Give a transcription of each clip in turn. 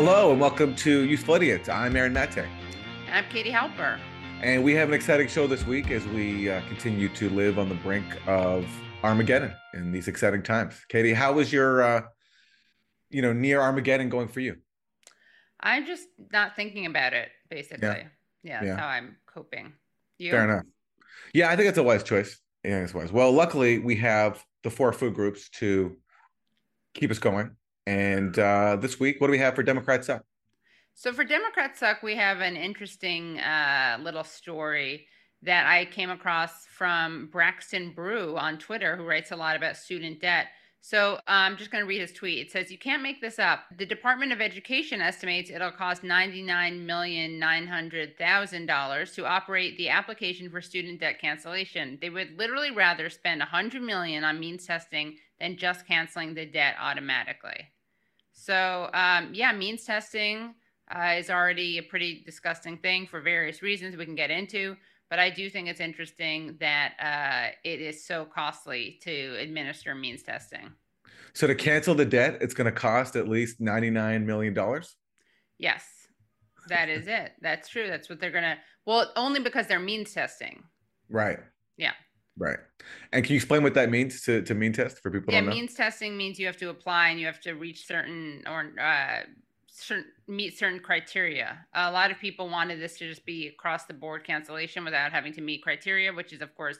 Hello and welcome to Useful Idiots. I'm Aaron Mate. And I'm Katie Halper. And we have an exciting show this week as we uh, continue to live on the brink of Armageddon in these exciting times. Katie, how was your, uh, you know, near Armageddon going for you? I'm just not thinking about it, basically. Yeah, yeah that's yeah. how I'm coping. You? Fair enough. Yeah, I think it's a wise choice. Yeah, it's wise. Well, luckily we have the four food groups to keep us going. And uh, this week, what do we have for Democrats Suck? So for Democrats Suck, we have an interesting uh, little story that I came across from Braxton Brew on Twitter, who writes a lot about student debt. So I'm just going to read his tweet. It says, You can't make this up. The Department of Education estimates it'll cost $99,900,000 to operate the application for student debt cancellation. They would literally rather spend 100 million on means testing than just canceling the debt automatically. So, um, yeah, means testing uh, is already a pretty disgusting thing for various reasons we can get into. But I do think it's interesting that uh, it is so costly to administer means testing. So to cancel the debt, it's going to cost at least $99 million? Yes, that is it. That's true. That's what they're going to, well, only because they're means testing. Right. Yeah. Right. And can you explain what that means to, to mean test for people? Yeah, means testing means you have to apply and you have to reach certain or uh, certain, meet certain criteria. A lot of people wanted this to just be across the board cancellation without having to meet criteria, which is of course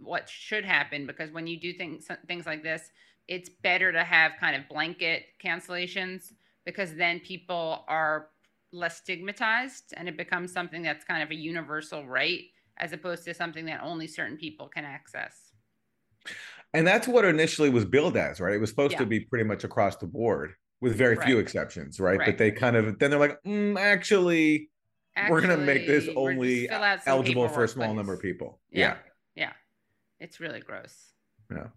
what should happen because when you do things things like this, it's better to have kind of blanket cancellations because then people are less stigmatized and it becomes something that's kind of a universal right as opposed to something that only certain people can access. And that's what initially was billed as, right? It was supposed yeah. to be pretty much across the board with very right. few exceptions, right? right? But they kind of then they're like, mm, actually, actually, we're going to make this only eligible for a small number of people. Yeah. yeah. yeah. It's really gross. Yeah.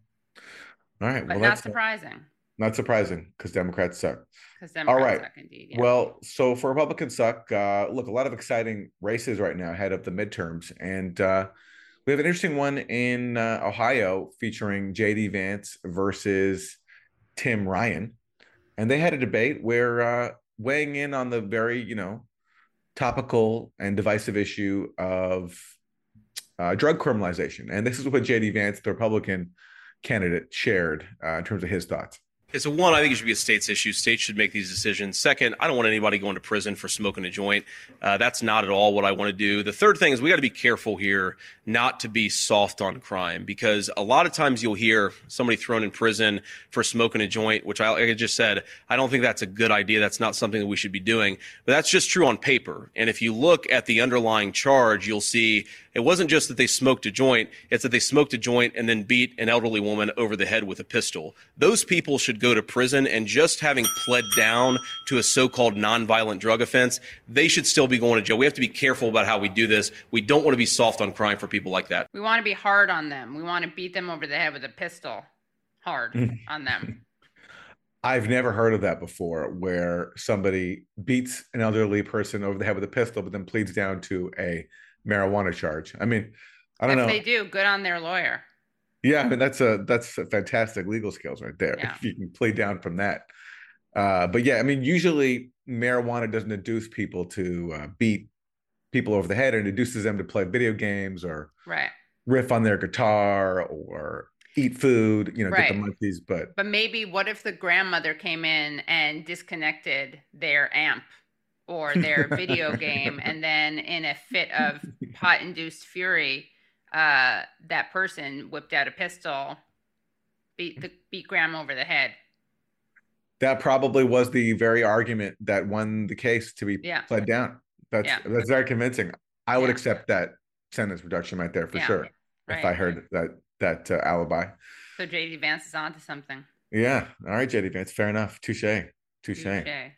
All right. But well, not surprising. Not surprising because Democrats suck. Because Democrats All right. suck indeed. Yeah. Well, so for Republicans suck, uh, look, a lot of exciting races right now ahead of the midterms. And uh, we have an interesting one in uh, Ohio featuring JD Vance versus Tim Ryan and they had a debate where uh, weighing in on the very you know topical and divisive issue of uh, drug criminalization, and this is what J.D. Vance, the Republican candidate, shared uh, in terms of his thoughts. Okay, so one, I think it should be a state's issue. States should make these decisions. Second, I don't want anybody going to prison for smoking a joint. Uh, that's not at all what I want to do. The third thing is we got to be careful here not to be soft on crime because a lot of times you'll hear somebody thrown in prison for smoking a joint, which I, like I just said, I don't think that's a good idea. That's not something that we should be doing. But that's just true on paper. And if you look at the underlying charge, you'll see it wasn't just that they smoked a joint, it's that they smoked a joint and then beat an elderly woman over the head with a pistol. Those people should go to prison and just having pled down to a so-called nonviolent drug offense, they should still be going to jail. We have to be careful about how we do this. We don't want to be soft on crime for people like that. We want to be hard on them. We want to beat them over the head with a pistol. Hard hmm. on them. I've never heard of that before where somebody beats an elderly person over the head with a pistol, but then pleads down to a marijuana charge. I mean, I don't if know. If they do good on their lawyer. Yeah, I mean that's a that's a fantastic legal skills right there. Yeah. If you can play down from that. Uh, but yeah, I mean, usually marijuana doesn't induce people to uh, beat people over the head. It induces them to play video games or right. riff on their guitar or eat food, you know, right. get the munchies. But but maybe what if the grandmother came in and disconnected their amp or their video game, and then in a fit of pot induced fury, uh, that person whipped out a pistol, beat the beat Graham over the head. That probably was the very argument that won the case to be yeah. pled down. That's yeah. that's very convincing. I would yeah. accept that sentence reduction right there for sure right. if I heard that that uh, alibi. So JD Vance is on to something. Yeah. All right, JD Vance. Fair enough. Touche. Touche. Touche.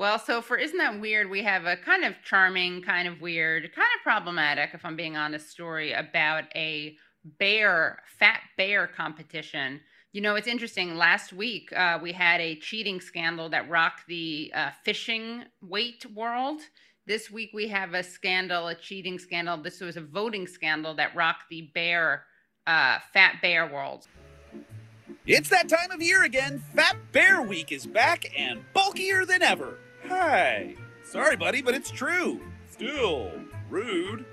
Well, so for Isn't That Weird, we have a kind of charming, kind of weird, kind of problematic, if I'm being honest, story about a bear, fat bear competition. You know, it's interesting. Last week, uh, we had a cheating scandal that rocked the uh, fishing weight world. This week, we have a scandal, a cheating scandal. This was a voting scandal that rocked the bear, uh, fat bear world. It's that time of year again. Fat Bear Week is back and bulkier than ever. Hi. Sorry, buddy, but it's true. Still rude.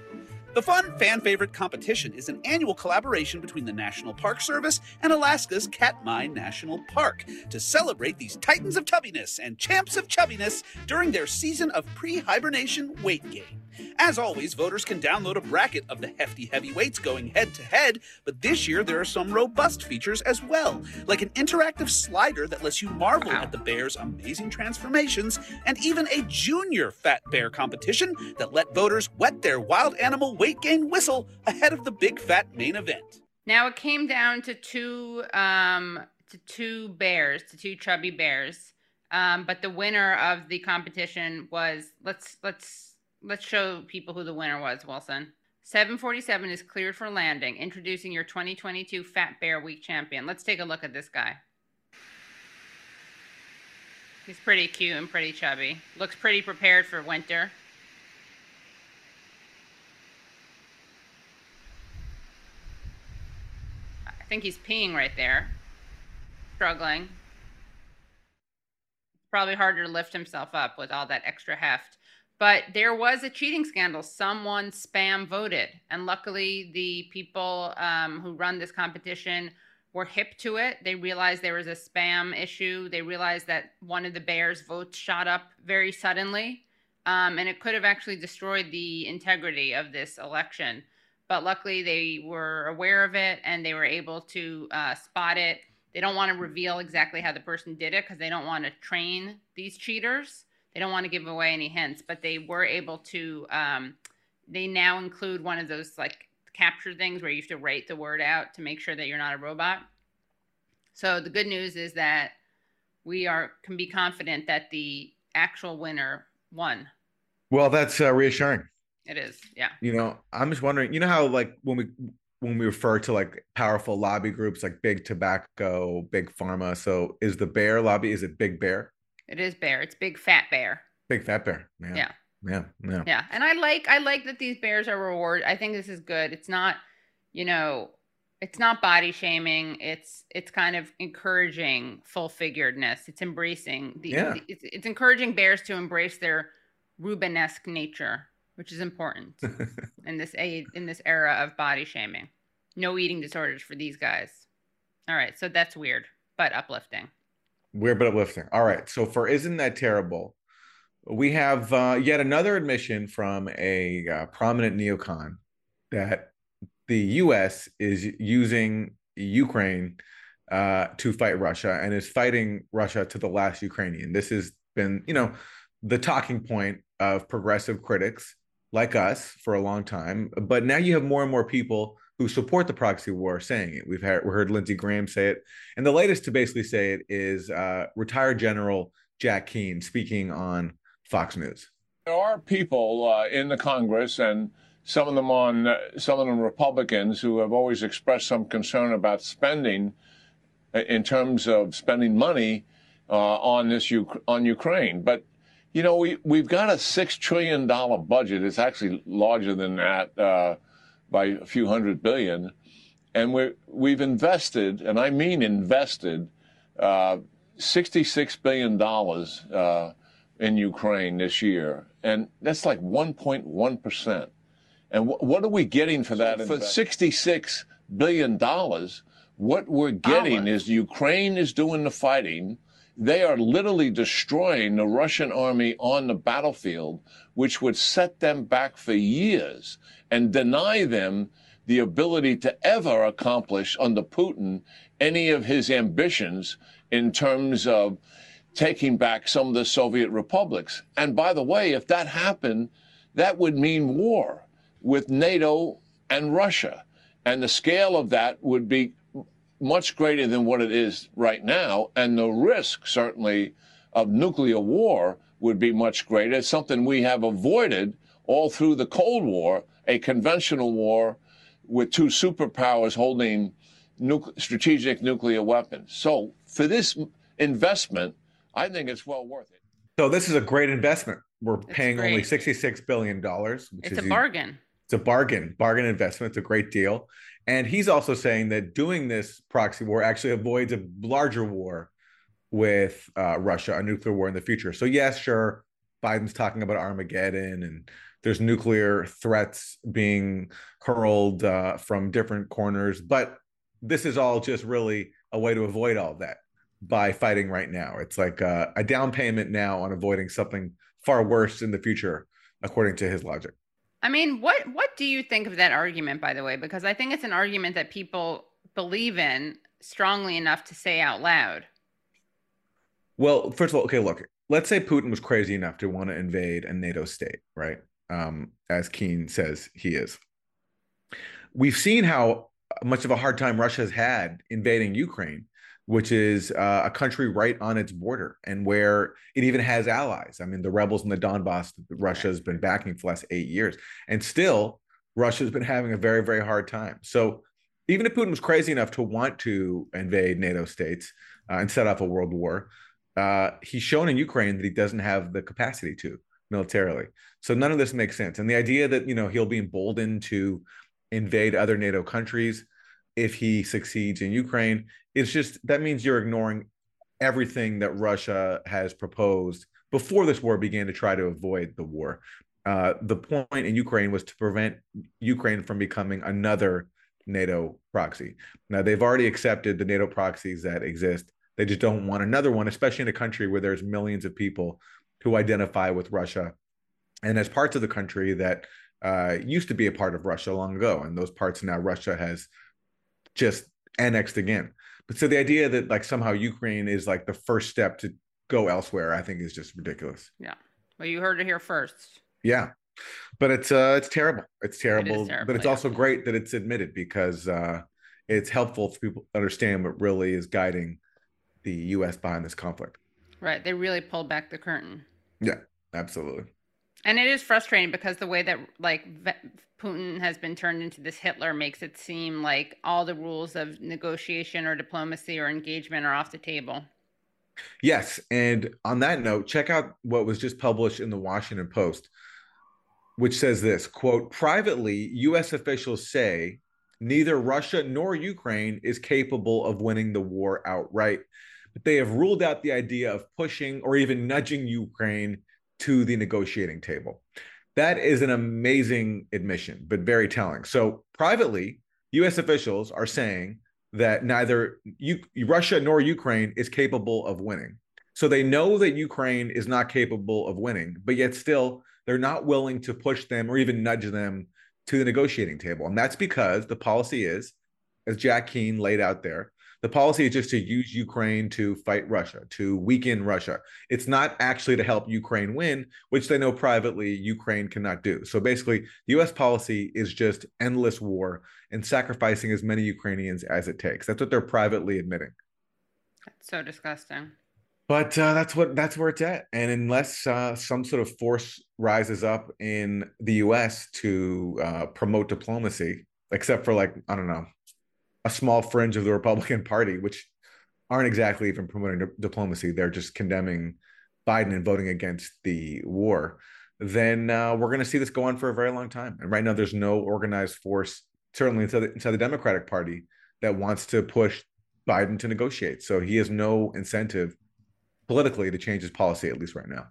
The fun fan favorite competition is an annual collaboration between the National Park Service and Alaska's Katmai National Park to celebrate these titans of tubbiness and champs of chubbiness during their season of pre hibernation weight gain. As always, voters can download a bracket of the hefty heavyweights going head to head, but this year there are some robust features as well, like an interactive slider that lets you marvel at the bear's amazing transformations, and even a junior fat bear competition that let voters wet their wild animal weight gain whistle ahead of the big fat main event. Now it came down to two um to two bears, to two chubby bears. Um, but the winner of the competition was let's let's let's show people who the winner was, Wilson. 747 is cleared for landing, introducing your 2022 Fat Bear Week champion. Let's take a look at this guy. He's pretty cute and pretty chubby. Looks pretty prepared for winter. I think he's peeing right there. Struggling. Probably harder to lift himself up with all that extra heft. But there was a cheating scandal. Someone spam voted. And luckily, the people um, who run this competition were hip to it. They realized there was a spam issue. They realized that one of the Bears' votes shot up very suddenly. Um, and it could have actually destroyed the integrity of this election. But luckily, they were aware of it and they were able to uh, spot it. They don't want to reveal exactly how the person did it because they don't want to train these cheaters. They don't want to give away any hints, but they were able to. Um, they now include one of those like CAPTCHA things where you have to write the word out to make sure that you're not a robot. So the good news is that we are can be confident that the actual winner won. Well, that's uh, reassuring. It is, yeah. You know, I'm just wondering. You know how like when we when we refer to like powerful lobby groups like big tobacco, big pharma. So is the bear lobby? Is it big bear? It is bear. It's big fat bear. Big fat bear. Yeah. Yeah. Yeah. Yeah. Yeah. And I like I like that these bears are rewarded. I think this is good. It's not, you know, it's not body shaming. It's it's kind of encouraging full figuredness. It's embracing the, Yeah. the- it's, it's encouraging bears to embrace their Rubenesque nature, which is important in this a in this era of body shaming. No eating disorders for these guys. All right, so that's weird, but uplifting. Weird but uplifting. All right. So for isn't that terrible? We have uh, yet another admission from a uh, prominent neocon that the U.S. is using Ukraine uh, to fight Russia and is fighting Russia to the last Ukrainian. This has been, you know, the talking point of progressive critics like us for a long time. But now you have more and more people who support the proxy war saying it. We've had, we heard Lindsey Graham say it, and the latest to basically say it is uh, retired General Jack Keane speaking on Fox News. There are people uh, in the Congress and some of them on uh, some of them Republicans who have always expressed some concern about spending uh, in terms of spending money uh, on this on Ukraine. But you know we we've got a six trillion dollar budget. It's actually larger than that uh, by a few hundred billion, and we we've invested, and I mean invested, uh, sixty six billion dollars uh, in Ukraine this year, and that's like 1.1 percent. And wh- what are we getting for that? For 66 billion dollars, what we're getting is Ukraine is doing the fighting. They are literally destroying the Russian army on the battlefield, which would set them back for years and deny them the ability to ever accomplish under Putin any of his ambitions in terms of taking back some of the Soviet republics. And by the way, if that happened, that would mean war with NATO and Russia. And the scale of that would be much greater than what it is right now. And the risk, certainly, of nuclear war would be much greater. It's something we have avoided all through the Cold War, a conventional war with two superpowers holding nuc- strategic nuclear weapons. So for this investment, I think it's well worth it. So this is a great investment. We're paying only sixty-six billion dollars. It's a bargain. It's a bargain, bargain investment. It's a great deal. And he's also saying that doing this proxy war actually avoids a larger war with uh, Russia, a nuclear war in the future. So yes, sure, Biden's talking about Armageddon and there's nuclear threats being hurled uh, from different corners. But this is all just really a way to avoid all that by fighting right now. It's like a, a down payment now on avoiding something far worse in the future, according to his logic. I mean, what what do you think of that argument, by the way? Because I think it's an argument that people believe in strongly enough to say out loud. Well, first of all, okay, look, let's say Putin was crazy enough to want to invade a NATO state, right? Um, as Keane says he is. We've seen how much of a hard time Russia's had invading Ukraine, which is uh, a country right on its border and where it even has allies. I mean, the rebels in the Donbass, Russia has been backing for the last eight years. And still, Russia's been having a very, very hard time. So even if Putin was crazy enough to want to invade NATO states uh, and set off a world war, uh, he's shown in Ukraine that he doesn't have the capacity to militarily. So none of this makes sense. And the idea that you know he'll be emboldened to invade other NATO countries if he succeeds in Ukraine is just that means you're ignoring everything that Russia has proposed before this war began to try to avoid the war. Uh, the point in Ukraine was to prevent Ukraine from becoming another NATO proxy. Now they've already accepted the NATO proxies that exist. They just don't want another one, especially in a country where there's millions of people who identify with Russia and as parts of the country that uh, used to be a part of Russia long ago. And those parts now Russia has just annexed again. But so the idea that like somehow Ukraine is like the first step to go elsewhere, I think is just ridiculous. Yeah. Well, you heard it here first. Yeah. But it's uh it's terrible. It's terrible. It terrible but it's yeah. also great that it's admitted because uh it's helpful for people to understand what really is guiding the US behind this conflict. Right. They really pulled back the curtain. Yeah, absolutely. And it is frustrating because the way that like Putin has been turned into this Hitler makes it seem like all the rules of negotiation or diplomacy or engagement are off the table. Yes, and on that note, check out what was just published in the Washington Post, which says this, quote, privately, US officials say neither Russia nor Ukraine is capable of winning the war outright, but they have ruled out the idea of pushing or even nudging Ukraine to the negotiating table. That is an amazing admission, but very telling. So, privately, US officials are saying that neither U- Russia nor Ukraine is capable of winning. So, they know that Ukraine is not capable of winning, but yet still, they're not willing to push them or even nudge them to the negotiating table. And that's because the policy is, as Jack Keane laid out there, the policy is just to use Ukraine to fight Russia, to weaken Russia. It's not actually to help Ukraine win, which they know privately Ukraine cannot do. So basically, the US policy is just endless war and sacrificing as many Ukrainians as it takes. That's what they're privately admitting. That's so disgusting. But uh, that's what that's where it's at. And unless uh, some sort of force rises up in the U.S. to uh, promote diplomacy, except for like I don't know, a small fringe of the Republican Party, which aren't exactly even promoting diplomacy, they're just condemning Biden and voting against the war. Then uh, we're going to see this go on for a very long time. And right now, there's no organized force, certainly inside the, inside the Democratic Party, that wants to push Biden to negotiate. So he has no incentive politically to change his policy, at least right now.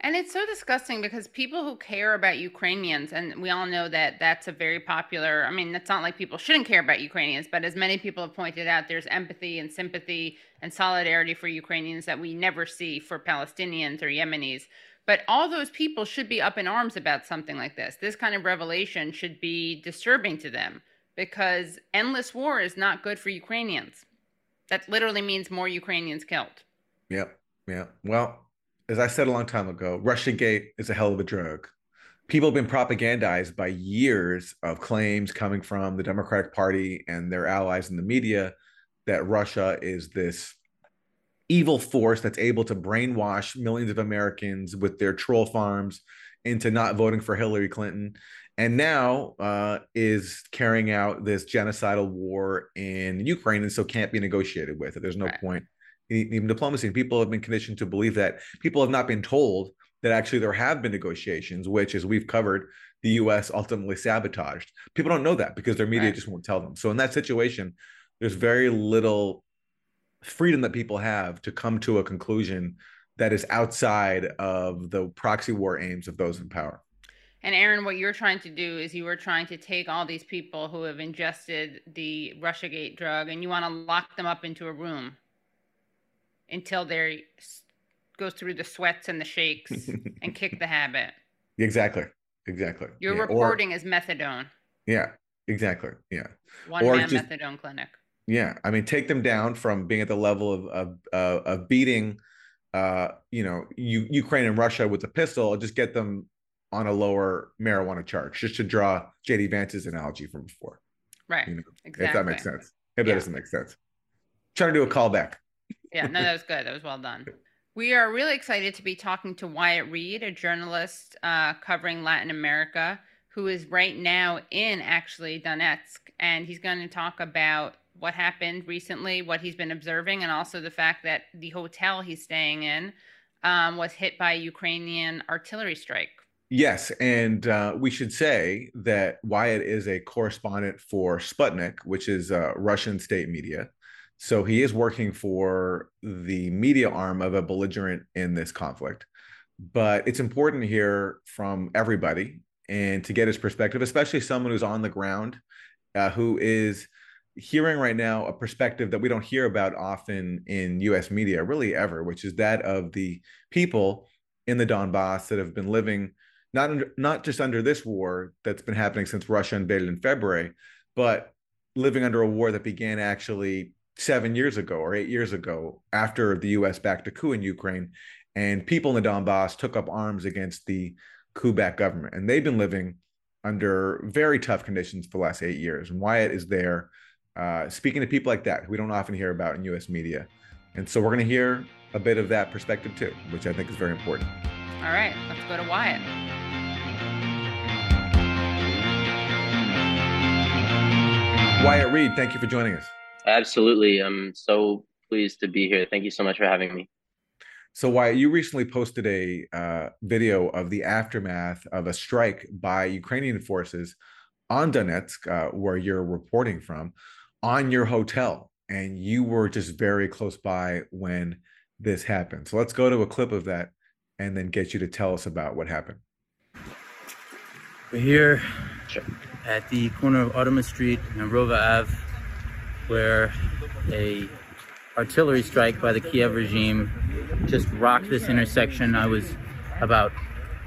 And it's so disgusting because people who care about Ukrainians, and we all know that that's a very popular, I mean, it's not like people shouldn't care about Ukrainians, but as many people have pointed out, there's empathy and sympathy and solidarity for Ukrainians that we never see for Palestinians or Yemenis. But all those people should be up in arms about something like this. This kind of revelation should be disturbing to them because endless war is not good for Ukrainians. That literally means more Ukrainians killed. Yep. Yeah. Well, as I said a long time ago, Russiagate is a hell of a drug. People have been propagandized by years of claims coming from the Democratic Party and their allies in the media that Russia is this evil force that's able to brainwash millions of Americans with their troll farms into not voting for Hillary Clinton. And now uh, is carrying out this genocidal war in Ukraine, and so can't be negotiated with. There's no Right. point even diplomacy. And people have been conditioned to believe that. People have not been told that actually there have been negotiations, which, as we've covered, the U.S. ultimately sabotaged. People don't know that because their media Right. just won't tell them. So in that situation, there's very little freedom that people have to come to a conclusion that is outside of the proxy war aims of those in power. And Aaron, what you're trying to do is you are trying to take all these people who have ingested the Russiagate drug and you want to lock them up into a room until they go through the sweats and the shakes and kick the habit. Exactly. Exactly. You're yeah. reporting or, as methadone. Yeah. Exactly. Yeah. One or man just, methadone clinic. Yeah. I mean, take them down from being at the level of of, uh, of beating, uh, you know, U- Ukraine and Russia with a pistol. Just get them on a lower marijuana charge, just to draw JD Vance's analogy from before. Right. You know, exactly. If that makes sense. If yeah. that doesn't make sense. Trying to do a callback. Yeah, no, that was good. That was well done. We are really excited to be talking to Wyatt Reed, a journalist uh, covering Latin America, who is right now in actually Donetsk. And he's going to talk about what happened recently, what he's been observing, and also the fact that the hotel he's staying in um, was hit by a Ukrainian artillery strike. Yes, and uh, we should say that Wyatt is a correspondent for Sputnik, which is uh, Russian state media. So he is working for the media arm of a belligerent in this conflict. But it's important to hear from everybody and to get his perspective, especially someone who's on the ground, uh, who is hearing right now a perspective that we don't hear about often in US media, really ever, which is that of the people in the Donbass that have been living not under, not just under this war that's been happening since Russia invaded in February, but living under a war that began actually seven years ago or eight years ago after the U.S. backed a coup in Ukraine, and people in the Donbass took up arms against the coup-backed government, and they've been living under very tough conditions for the last eight years. And Wyatt is there uh, speaking to people like that who we don't often hear about in U.S. media, and so we're going to hear a bit of that perspective too, which I think is very important. All right, let's go to Wyatt. Wyatt Reed, thank you for joining us. Absolutely. I'm so pleased to be here. Thank you so much for having me. So, Wyatt, you recently posted a uh, video of the aftermath of a strike by Ukrainian forces on Donetsk, uh, where you're reporting from, on your hotel. And you were just very close by when this happened. So, let's go to a clip of that and then get you to tell us about what happened. We're here at the corner of Artemis Street and Rova Ave, where a artillery strike by the Kiev regime just rocked this intersection. I was about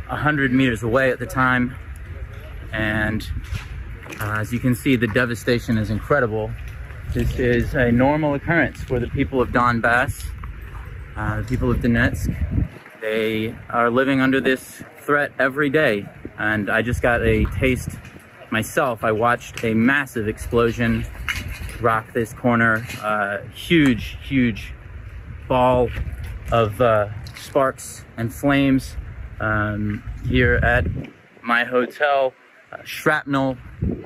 100 meters away at the time, and uh, as you can see, the devastation is incredible. This is a normal occurrence for the people of Donbass, uh, the people of Donetsk. They are living under this threat every day, and I just got a taste myself. I watched a massive explosion rock this corner, uh, huge, huge ball of uh, sparks and flames um, here at my hotel. Uh, shrapnel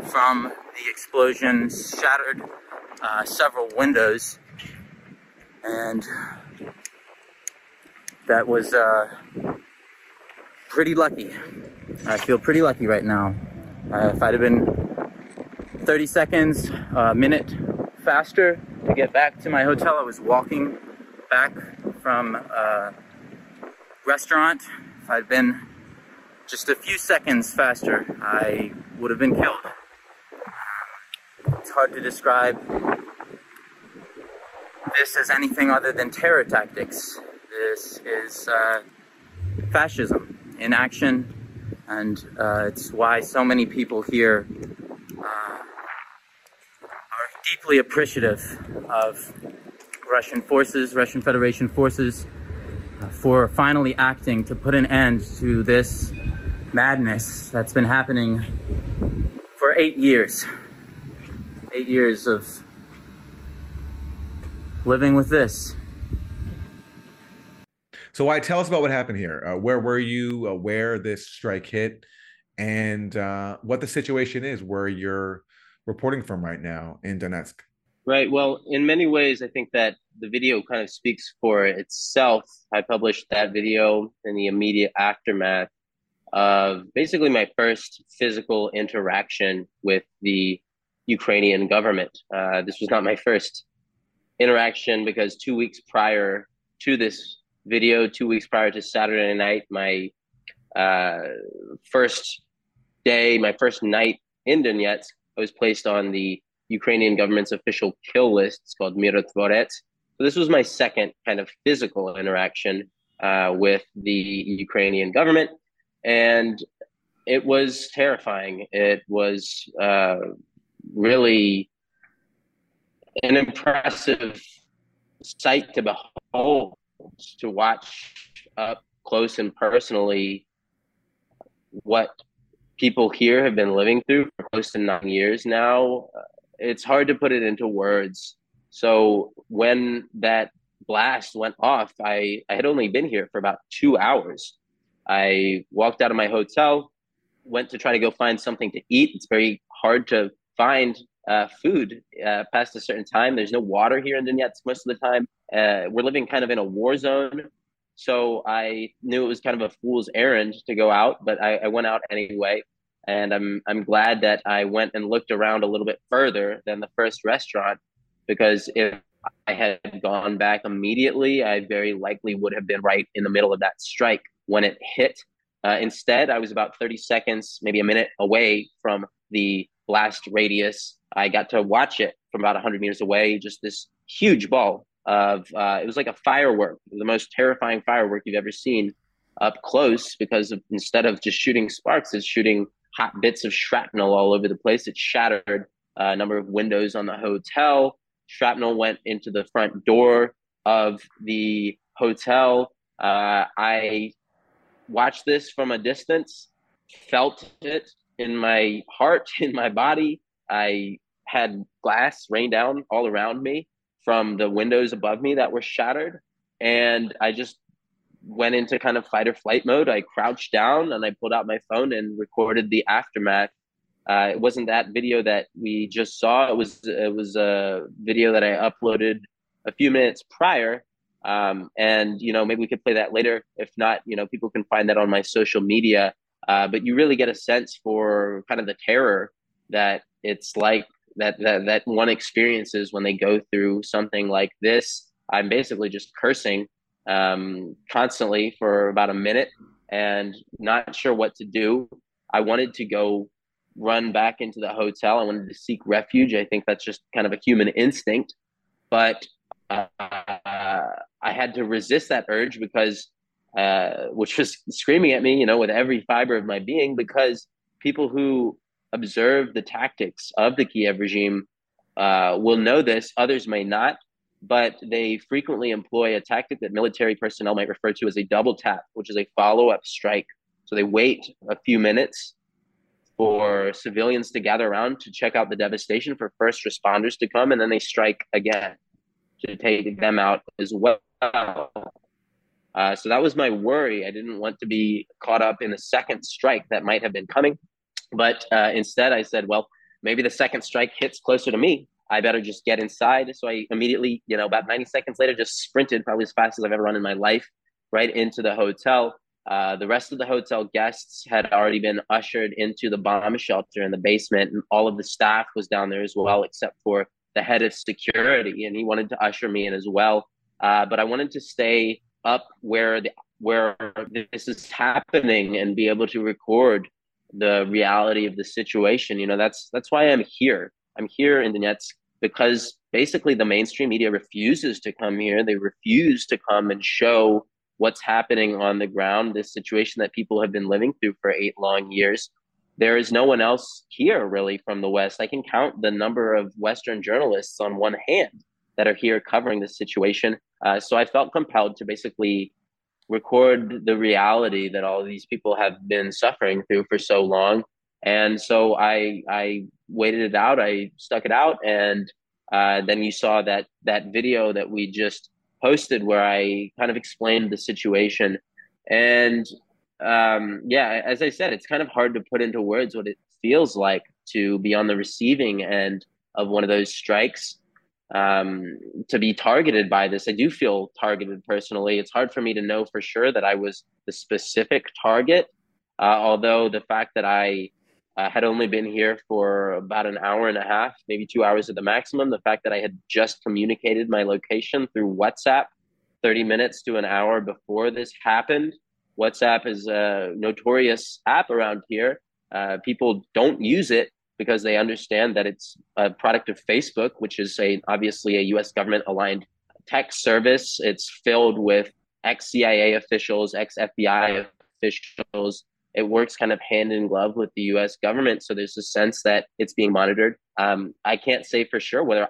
from the explosion shattered uh, several windows, and that was uh, pretty lucky. I feel pretty lucky right now. Uh, if I'd have been 30 seconds, a minute faster to get back to my hotel, I was walking back from a restaurant. If I'd been just a few seconds faster, I would have been killed. It's hard to describe this as anything other than terror tactics. This is uh, fascism in action and uh, it's why so many people here deeply appreciative of Russian forces, Russian Federation forces, uh, for finally acting to put an end to this madness that's been happening for eight years. Eight years of living with this. So, Wyatt tell us about what happened here? Uh, where were you? Uh, where this strike hit, and uh, what the situation is where you're reporting from right now in Donetsk? Right. Well, in many ways, I think that the video kind of speaks for itself. I published that video in the immediate aftermath of basically my first physical interaction with the Ukrainian government. Uh, this was not my first interaction because two weeks prior to this video two weeks prior to Saturday night, my uh, first day, my first night in Donetsk, I was placed on the Ukrainian government's official kill list. It's called Mirotvorets. So this was my second kind of physical interaction uh, with the Ukrainian government, and it was terrifying. It was uh, really an impressive sight to behold, to watch up close and personally what people here have been living through for close to nine years now. It's hard to put it into words. So when that blast went off, I, I had only been here for about two hours. I walked out of my hotel, went to try to go find something to eat. It's very hard to find uh, food uh, past a certain time. There's no water here in Donetsk most of the time. Uh, we're living kind of in a war zone. So I knew it was kind of a fool's errand to go out, but I, I went out anyway. And I'm I'm glad that I went and looked around a little bit further than the first restaurant, because if I had gone back immediately, I very likely would have been right in the middle of that strike when it hit. Uh, instead, I was about 30 seconds, maybe a minute away from the blast radius. I got to watch it from about 100 meters away, just this huge ball of, uh, it was like a firework, the most terrifying firework you've ever seen up close because of, instead of just shooting sparks, it's shooting hot bits of shrapnel all over the place. It shattered a number of windows on the hotel. Shrapnel went into the front door of the hotel. Uh, I watched this from a distance, felt it in my heart, in my body. I had glass rain down all around me from the windows above me that were shattered. And I just went into kind of fight or flight mode. I crouched down and I pulled out my phone and recorded the aftermath. Uh, it wasn't that video that we just saw. It was it was a video that I uploaded a few minutes prior. Um, and you know maybe we could play that later. If not, you know people can find that on my social media. Uh, but you really get a sense for kind of the terror that it's like that that that one experiences when they go through something like this. I'm basically just cursing um, constantly for about a minute and not sure what to do. I wanted to go run back into the hotel. I wanted to seek refuge. I think that's just kind of a human instinct, but uh, I had to resist that urge because uh, which was screaming at me, you know, with every fiber of my being, because people who observe the tactics of the Kiev regime uh, will know this. Others may not, but they frequently employ a tactic that military personnel might refer to as a double tap, which is a follow up strike. So they wait a few minutes for civilians to gather around to check out the devastation, for first responders to come, and then they strike again to take them out as well. Uh, so that was my worry. I didn't want to be caught up in a second strike that might have been coming. But uh, instead, I said, well, maybe the second strike hits closer to me. I better just get inside. So I immediately, you know, about 90 seconds later, just sprinted probably as fast as I've ever run in my life right into the hotel. Uh, the rest of the hotel guests had already been ushered into the bomb shelter in the basement, and all of the staff was down there as well, except for the head of security, and he wanted to usher me in as well. Uh, but I wanted to stay up where the where this is happening and be able to record the reality of the situation. You know, that's that's why I'm here. I'm here in Donetsk because basically the mainstream media refuses to come here. They refuse to come and show what's happening on the ground, this situation that people have been living through for eight long years. There is no one else here really from the West. I can count the number of Western journalists on one hand that are here covering this situation. Uh, so I felt compelled to basically record the reality that all these people have been suffering through for so long. And so I I waited it out. I stuck it out, and uh, then you saw that that video that we just posted where I kind of explained the situation. And um, yeah, as I said, it's kind of hard to put into words what it feels like to be on the receiving end of one of those strikes um, to be targeted by this. I do feel targeted personally. It's hard for me to know for sure that I was the specific target, uh, although the fact that I uh, had only been here for about an hour and a half, maybe two hours at the maximum, the fact that I had just communicated my location through WhatsApp 30 minutes to an hour before this happened. WhatsApp is a notorious app around here. Uh, people don't use it because they understand that it's a product of Facebook, which is a obviously a U.S. government aligned tech service. It's filled with ex CIA officials, ex FBI officials. It works kind of hand in glove with the U.S. government, so there's a sense that it's being monitored. Um, I can't say for sure whether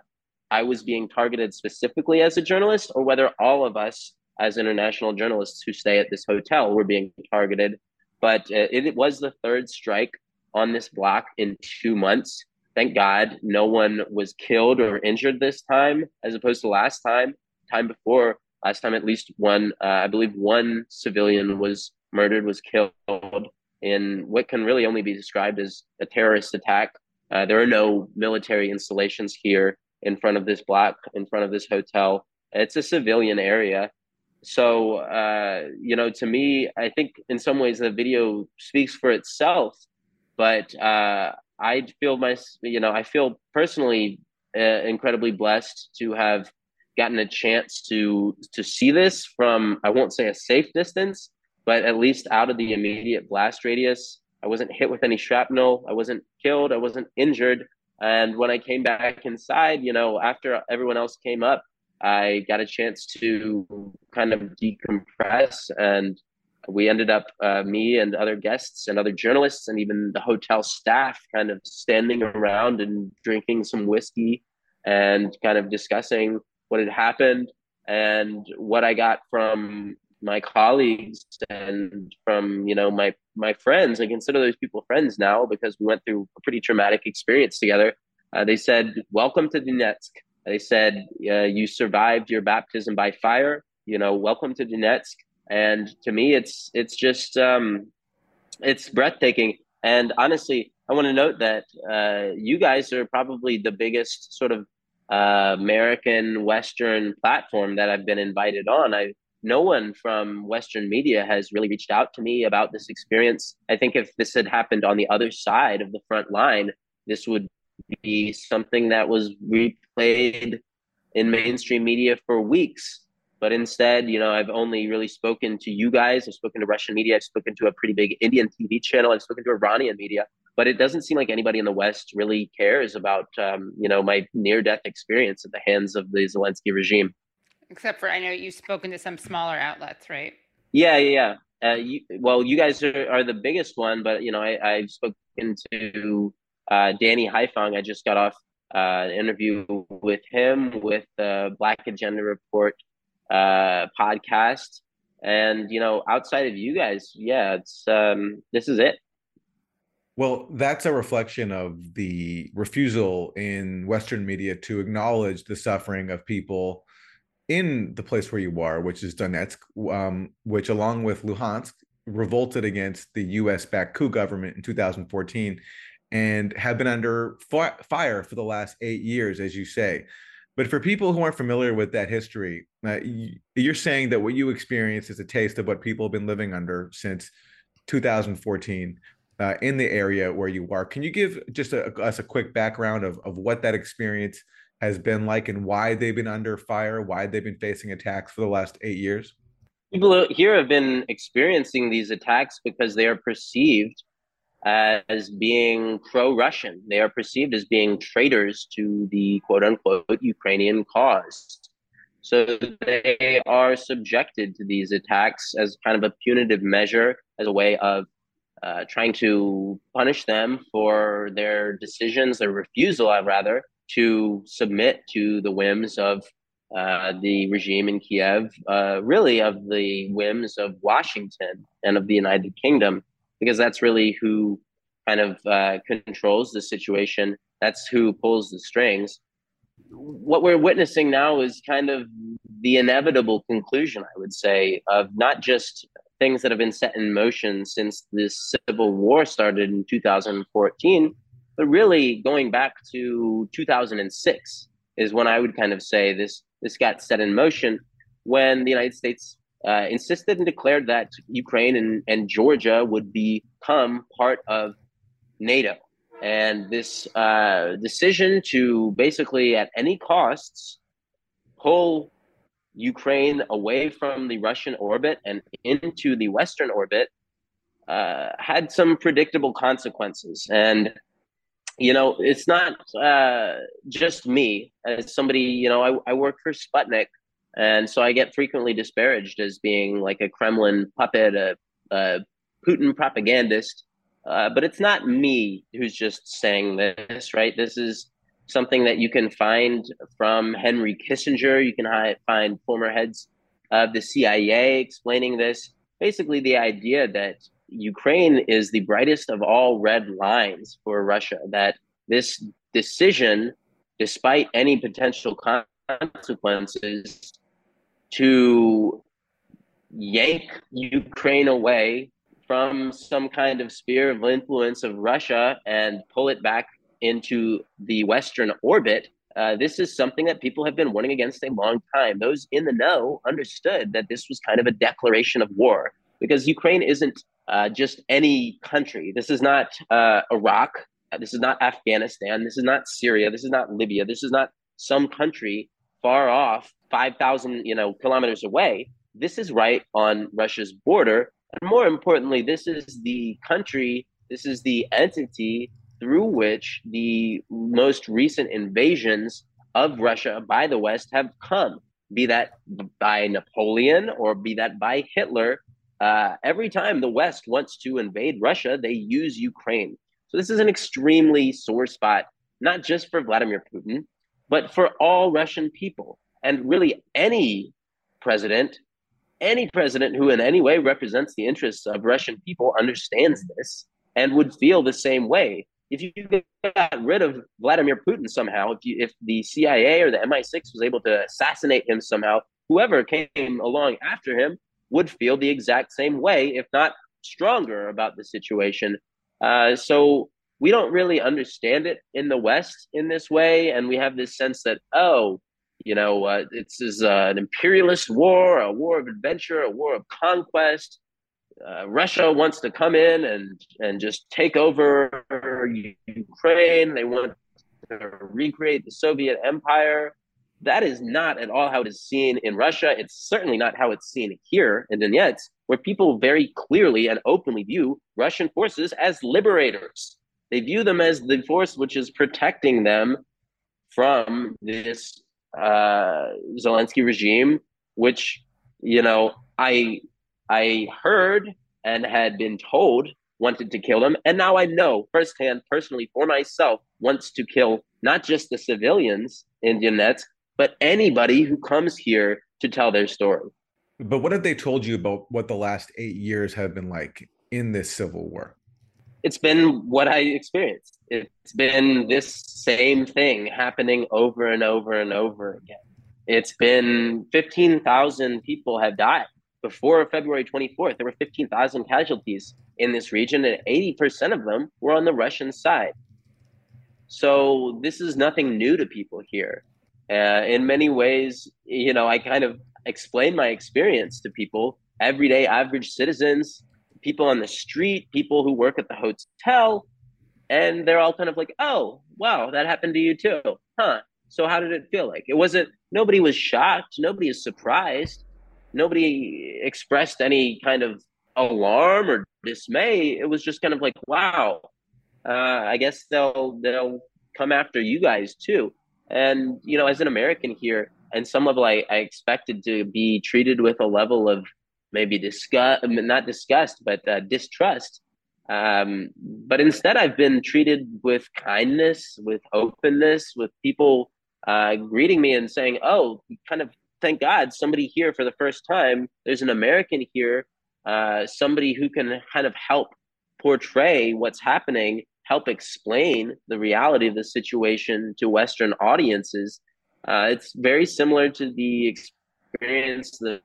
I was being targeted specifically as a journalist or whether all of us as international journalists who stay at this hotel were being targeted. But uh, it, was the third strike on this block in two months. Thank God no one was killed or injured this time, as opposed to last time. Time before, last time at least one, uh, I believe one civilian was murdered, was killed in what can really only be described as a terrorist attack. Uh, there are no military installations here in front of this block, in front of this hotel. It's a civilian area. So, uh, you know, to me, I think in some ways the video speaks for itself but uh, I feel my, you know, I feel personally uh, incredibly blessed to have gotten a chance to to see this from I won't say a safe distance, but at least out of the immediate blast radius. I wasn't hit with any shrapnel. I wasn't killed. I wasn't injured. And when I came back inside, you know, after everyone else came up, I got a chance to kind of decompress and we ended up uh, me and other guests and other journalists and even the hotel staff kind of standing around and drinking some whiskey and kind of discussing what had happened and what I got from my colleagues and from you know my my friends I consider those people friends now because we went through a pretty traumatic experience together. Uh, they said, "Welcome to Donetsk." They said, uh, "You survived your baptism by fire." You know, welcome to Donetsk and to me it's it's just um it's breathtaking and honestly i want to note that uh you guys are probably the biggest sort of uh, american western platform that i've been invited on i no one from western media has really reached out to me about this experience i think if this had happened on the other side of the front line this would be something that was replayed in mainstream media for weeks but instead, you know, I've only really spoken to you guys. I've spoken to Russian media. I've spoken to a pretty big Indian TV channel. I've spoken to Iranian media. But it doesn't seem like anybody in the West really cares about, um, you know, my near-death experience at the hands of the Zelensky regime. Except for, I know you've spoken to some smaller outlets, right? Yeah, yeah, yeah. Uh, you, well, you guys are, are the biggest one, but you know, I, I've spoken to uh, Danny Haiphong. I just got off uh, an interview with him with the Black Agenda Report uh, podcast. And you know, outside of you guys, yeah, it's um, this is it. Well, that's a reflection of the refusal in Western media to acknowledge the suffering of people in the place where you are, which is Donetsk, um, which, along with Luhansk, revolted against the US backed coup government in 2014 and have been under fire for the last eight years, as you say. But for people who aren't familiar with that history, uh, you're saying that what you experienced is a taste of what people have been living under since 2014 uh, in the area where you are. Can you give just a, us a quick background of, of what that experience has been like and why they've been under fire, why they've been facing attacks for the last eight years? People here have been experiencing these attacks because they are perceived as being pro Russian. They are perceived as being traitors to the quote unquote Ukrainian cause. So they are subjected to these attacks as kind of a punitive measure, as a way of uh, trying to punish them for their decisions, their refusal, rather, to submit to the whims of uh, the regime in Kiev, uh, really of the whims of Washington and of the United Kingdom because that's really who kind of uh, controls the situation. That's who pulls the strings. What we're witnessing now is kind of the inevitable conclusion, I would say, of not just things that have been set in motion since this civil war started in 2014, but really going back to 2006 is when I would kind of say this this got set in motion when the United States uh, insisted and declared that Ukraine and, and Georgia would become part of NATO. And this uh, decision to basically, at any costs, pull Ukraine away from the Russian orbit and into the Western orbit uh, had some predictable consequences. And, you know, it's not uh, just me as somebody, you know, I, I work for Sputnik. And so I get frequently disparaged as being like a Kremlin puppet, a, a Putin propagandist. Uh, but it's not me who's just saying this, right? This is something that you can find from Henry Kissinger. You can find former heads of the CIA explaining this. Basically, the idea that Ukraine is the brightest of all red lines for Russia, that this decision, despite any potential consequences, to yank Ukraine away from some kind of sphere of influence of Russia and pull it back into the Western orbit, uh, this is something that people have been warning against a long time. Those in the know understood that this was kind of a declaration of war because Ukraine isn't uh, just any country. This is not uh, Iraq. This is not Afghanistan. This is not Syria. This is not Libya. This is not some country far off, 5,000 you know, kilometers away. This is right on Russia's border. And more importantly, this is the country, this is the entity through which the most recent invasions of Russia by the West have come, be that by Napoleon or be that by Hitler. Uh, every time the West wants to invade Russia, they use Ukraine. So this is an extremely sore spot, not just for Vladimir Putin, but for all Russian people. And really, any president, any president who in any way represents the interests of Russian people understands this and would feel the same way if you got rid of Vladimir Putin somehow, if you, if the CIA or the MI6 was able to assassinate him somehow, whoever came along after him would feel the exact same way, if not stronger, about the situation. Uh, so we don't really understand it in the West in this way, and we have this sense that oh, you know, uh, this is uh, an imperialist war, a war of adventure, a war of conquest uh, Russia wants to come in and and just take over Ukraine. They want to recreate the Soviet Empire. That is not at all how it is seen in Russia. It's certainly not how it's seen here in Donetsk, where people very clearly and openly view Russian forces as liberators. They view them as the force which is protecting them from this uh, Zelensky regime, which you know I I heard and had been told wanted to kill them. And now I know firsthand, personally, for myself, wants to kill not just the civilians in Donetsk, but anybody who comes here to tell their story. But what have they told you about what the last eight years have been like in this civil war? It's been what I experienced. It's been this same thing happening over and over and over again. It's been 15,000 people have died before February 24th, there were 15,000 casualties in this region, and 80% of them were on the Russian side. So this is nothing new to people here. Uh, in many ways, you know, I kind of explain my experience to people, everyday average citizens, people on the street, people who work at the hotel, and they're all kind of like, "Oh, wow, that happened to you too, huh?" So how did it feel like? It wasn't. Nobody was shocked. Nobody is surprised nobody expressed any kind of alarm or dismay. It was just kind of like, wow, uh, I guess they'll they'll come after you guys too. And you know, as an American here, and some level, I, I expected to be treated with a level of maybe disgust, not disgust, but uh, distrust. Um, but instead, I've been treated with kindness, with openness, with people uh, greeting me and saying, "Oh, kind of thank God somebody here for the first time. There's an American here, uh, somebody who can kind of help portray what's happening, help explain the reality of the situation to Western audiences. Uh, it's very similar to the experience, the,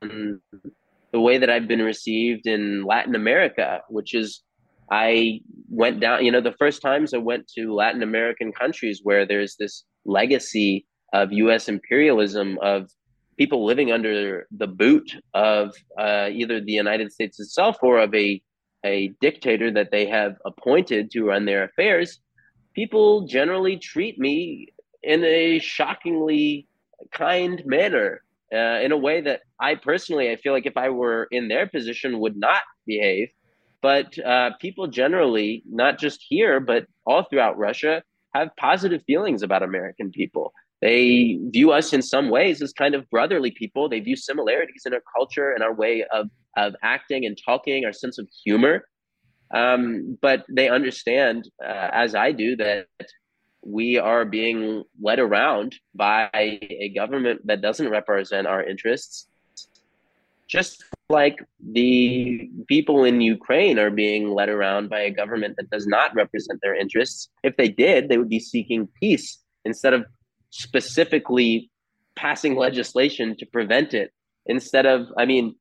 the way that I've been received in Latin America, which is I went down, you know, the first times I went to Latin American countries where there's this legacy of US imperialism, of people living under the boot of uh, either the United States itself or of a a dictator that they have appointed to run their affairs, people generally treat me in a shockingly kind manner. uh, in a way that I personally, I feel like if I were in their position, would not behave. But uh, people generally, not just here, but all throughout Russia, have positive feelings about American people. They view us in some ways as kind of brotherly people. They view similarities in our culture and our way of, of acting and talking, our sense of humor. Um, but they understand, uh, as I do, that we are being led around by a government that doesn't represent our interests, just like the people in Ukraine are being led around by a government that does not represent their interests. If they did, they would be seeking peace instead of specifically passing legislation to prevent it. Instead of, I mean,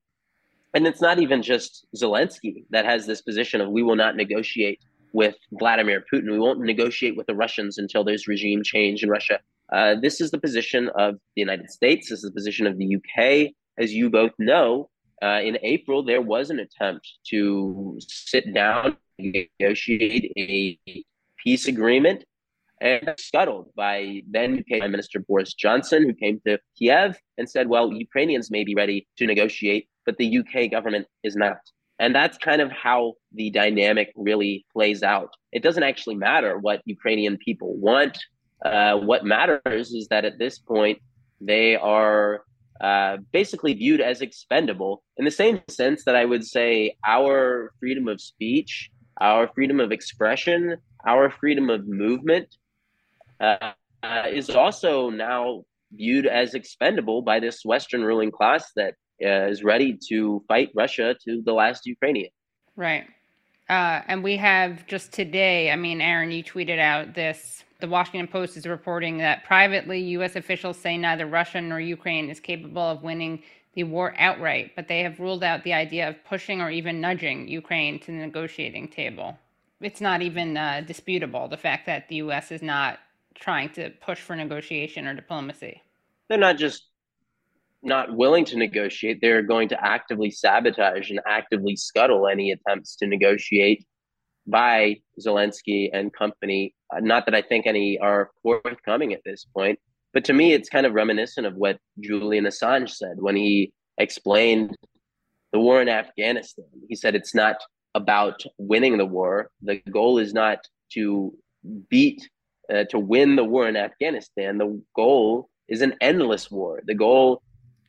and it's not even just Zelensky that has this position of we will not negotiate with Vladimir Putin. We won't negotiate with the Russians until there's regime change in Russia. Uh, this is the position of the United States. This is the position of the UK. As you both know, uh, in April, there was an attempt to sit down and negotiate a peace agreement and scuttled by then UK Prime Minister Boris Johnson, who came to Kiev and said, well, Ukrainians may be ready to negotiate, but the UK government is not. And that's kind of how the dynamic really plays out. It doesn't actually matter what Ukrainian people want. Uh, what matters is that at this point, they are uh, basically viewed as expendable in the same sense that I would say our freedom of speech, our freedom of expression, our freedom of movement uh, is also now viewed as expendable by this Western ruling class that uh, is ready to fight Russia to the last Ukrainian. Right. Uh, and we have just today, I mean, Aaron, you tweeted out this. The Washington Post is reporting that privately, U.S. officials say neither Russia nor Ukraine is capable of winning the war outright, but they have ruled out the idea of pushing or even nudging Ukraine to the negotiating table. It's not even uh, disputable the fact that the U.S. is not trying to push for negotiation or diplomacy. They're not just not willing to negotiate, they're going to actively sabotage and actively scuttle any attempts to negotiate by Zelensky and company. Uh, not that I think any are forthcoming at this point, but to me, it's kind of reminiscent of what Julian Assange said when he explained the war in Afghanistan. He said it's not about winning the war. The goal is not to beat, uh, to win the war in Afghanistan. The goal is an endless war. The goal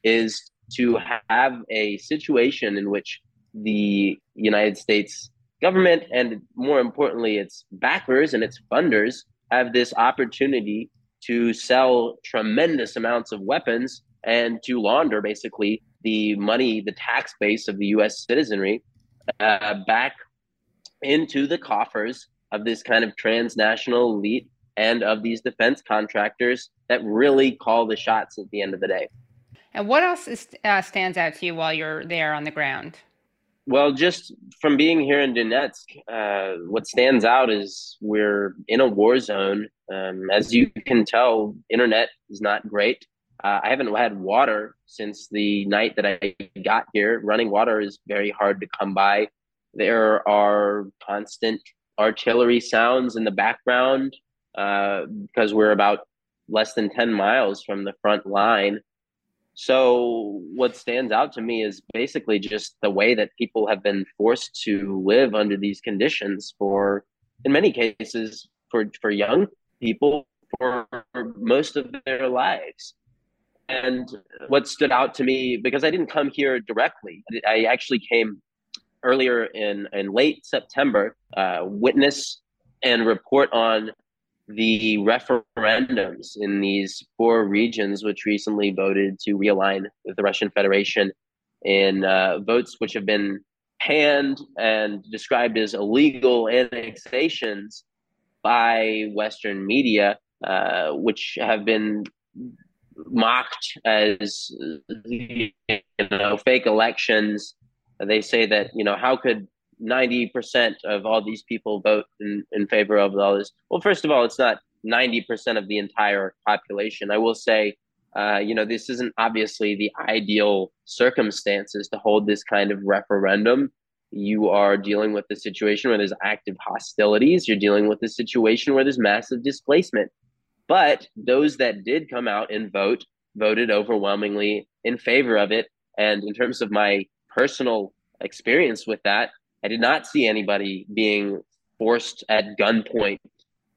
is to have a situation in which the United States government and more importantly its backers and its funders have this opportunity to sell tremendous amounts of weapons and to launder basically the money, the tax base of the US citizenry uh, back into the coffers of this kind of transnational elite and of these defense contractors that really call the shots at the end of the day. And what else is, uh, stands out to you while you're there on the ground? Well, just from being here in Donetsk, uh, what stands out is we're in a war zone. Um, as you can tell, internet is not great. Uh, I haven't had water since the night that I got here. Running water is very hard to come by. There are constant artillery sounds in the background uh, because we're about less than 10 miles from the front line. So, what stands out to me is basically just the way that people have been forced to live under these conditions for, in many cases, for, for young people for most of their lives. And what stood out to me, because I didn't come here directly, I actually came earlier in, in late September, uh, witness and report on the referendums in these four regions, which recently voted to realign with the Russian Federation, in uh, votes which have been panned and described as illegal annexations by Western media, uh, which have been mocked as you know fake elections. They say that you know how could 90% of all these people vote in, in favor of all this. Well, first of all, it's not 90% of the entire population. I will say, uh, you know, this isn't obviously the ideal circumstances to hold this kind of referendum. You are dealing with a situation where there's active hostilities. You're dealing with a situation where there's massive displacement. But those that did come out and vote voted overwhelmingly in favor of it. And in terms of my personal experience with that, I did not see anybody being forced at gunpoint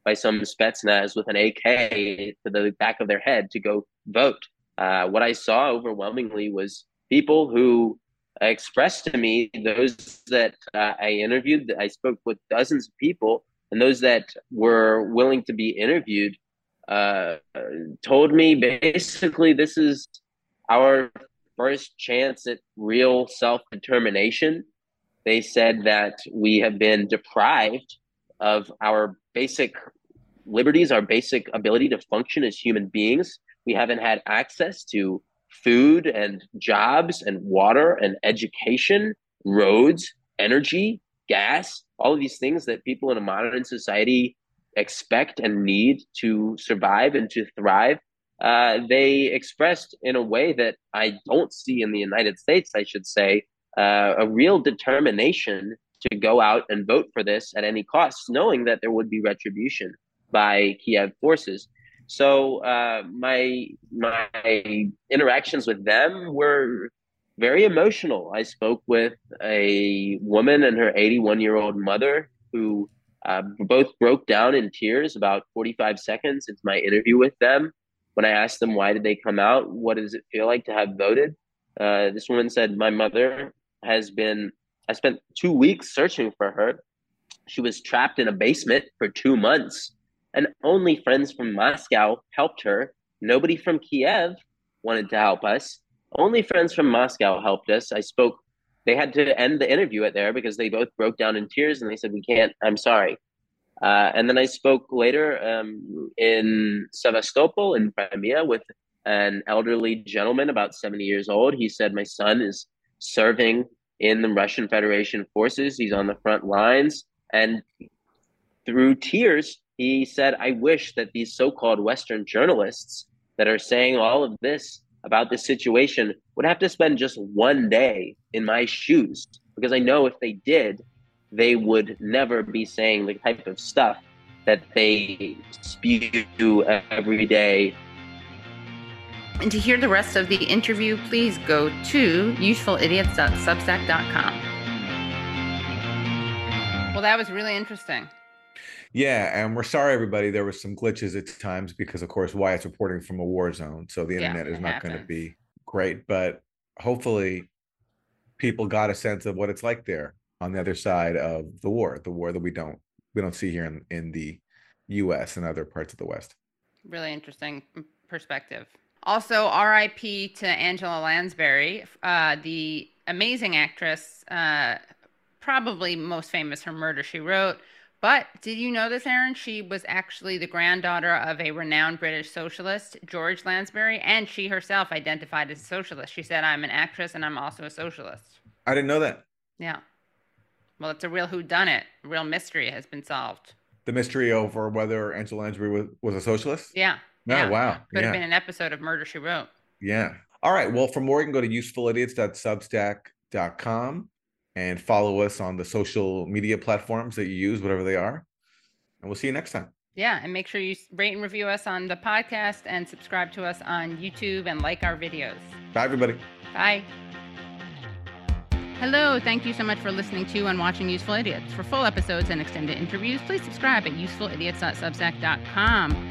by some Spetsnaz with an AK to the back of their head to go vote. Uh, what I saw overwhelmingly was people who expressed to me, those that uh, I interviewed, I spoke with dozens of people, and those that were willing to be interviewed uh, told me basically this is our first chance at real self determination. They said that we have been deprived of our basic liberties, our basic ability to function as human beings. We haven't had access to food and jobs and water and education, roads, energy, gas, all of these things that people in a modern society expect and need to survive and to thrive. Uh, they expressed in a way that I don't see in the United States, I should say, uh, a real determination to go out and vote for this at any cost, knowing that there would be retribution by Kiev forces. So uh, my my interactions with them were very emotional. I spoke with a woman and her 81 year old mother who uh, both broke down in tears about 45 seconds into my interview with them. When I asked them why did they come out, what does it feel like to have voted? Uh, this woman said, "My mother has been. I spent two weeks searching for her. She was trapped in a basement for two months, and only friends from Moscow helped her. Nobody from Kiev wanted to help us. Only friends from Moscow helped us. I spoke they had to end the interview at there because they both broke down in tears and they said, "We can't. I'm sorry." Uh, and then I spoke later um, in Sevastopol in Crimea with an elderly gentleman about 70 years old. He said, "My son is serving in the Russian Federation forces. He's on the front lines." And through tears, he said, "I wish that these so-called Western journalists that are saying all of this about this situation would have to spend just one day in my shoes because I know if they did, they would never be saying the type of stuff that they spew every day. And to hear the rest of the interview, please go to usefulidiots.substack.com. Well, that was really interesting. Yeah, and we're sorry, everybody. There was some glitches at times because, of course, Wyatt's reporting from a war zone, so the internet yeah, is not going to be great. But hopefully, people got a sense of what it's like there on the other side of the war, the war that we don't we don't see here in in the U.S. and other parts of the West. Really interesting mm, perspective. Also, R.I.P. to Angela Lansbury, uh, the amazing actress, uh, probably most famous for Murder She Wrote but did you know this, Aaron? She was actually the granddaughter of a renowned British socialist, George Lansbury, and she herself identified as a socialist. She said, I'm an actress and I'm also a socialist. I didn't know that. Yeah. Well, it's a real whodunit. A real mystery has been solved. The mystery over whether Angela Lansbury was, was a socialist? Yeah. Oh, yeah. wow. Could yeah. have been an episode of Murder She Wrote. Yeah. All right. Well, for more, you can go to usefulidiots.substack.com and follow us on the social media platforms that you use, whatever they are. And we'll see you next time. Yeah, and make sure you rate and review us on the podcast and subscribe to us on YouTube and like our videos. Bye, everybody. Bye. Hello, thank you so much for listening to and watching Useful Idiots. For full episodes and extended interviews, please subscribe at usefulidiots.substack.com.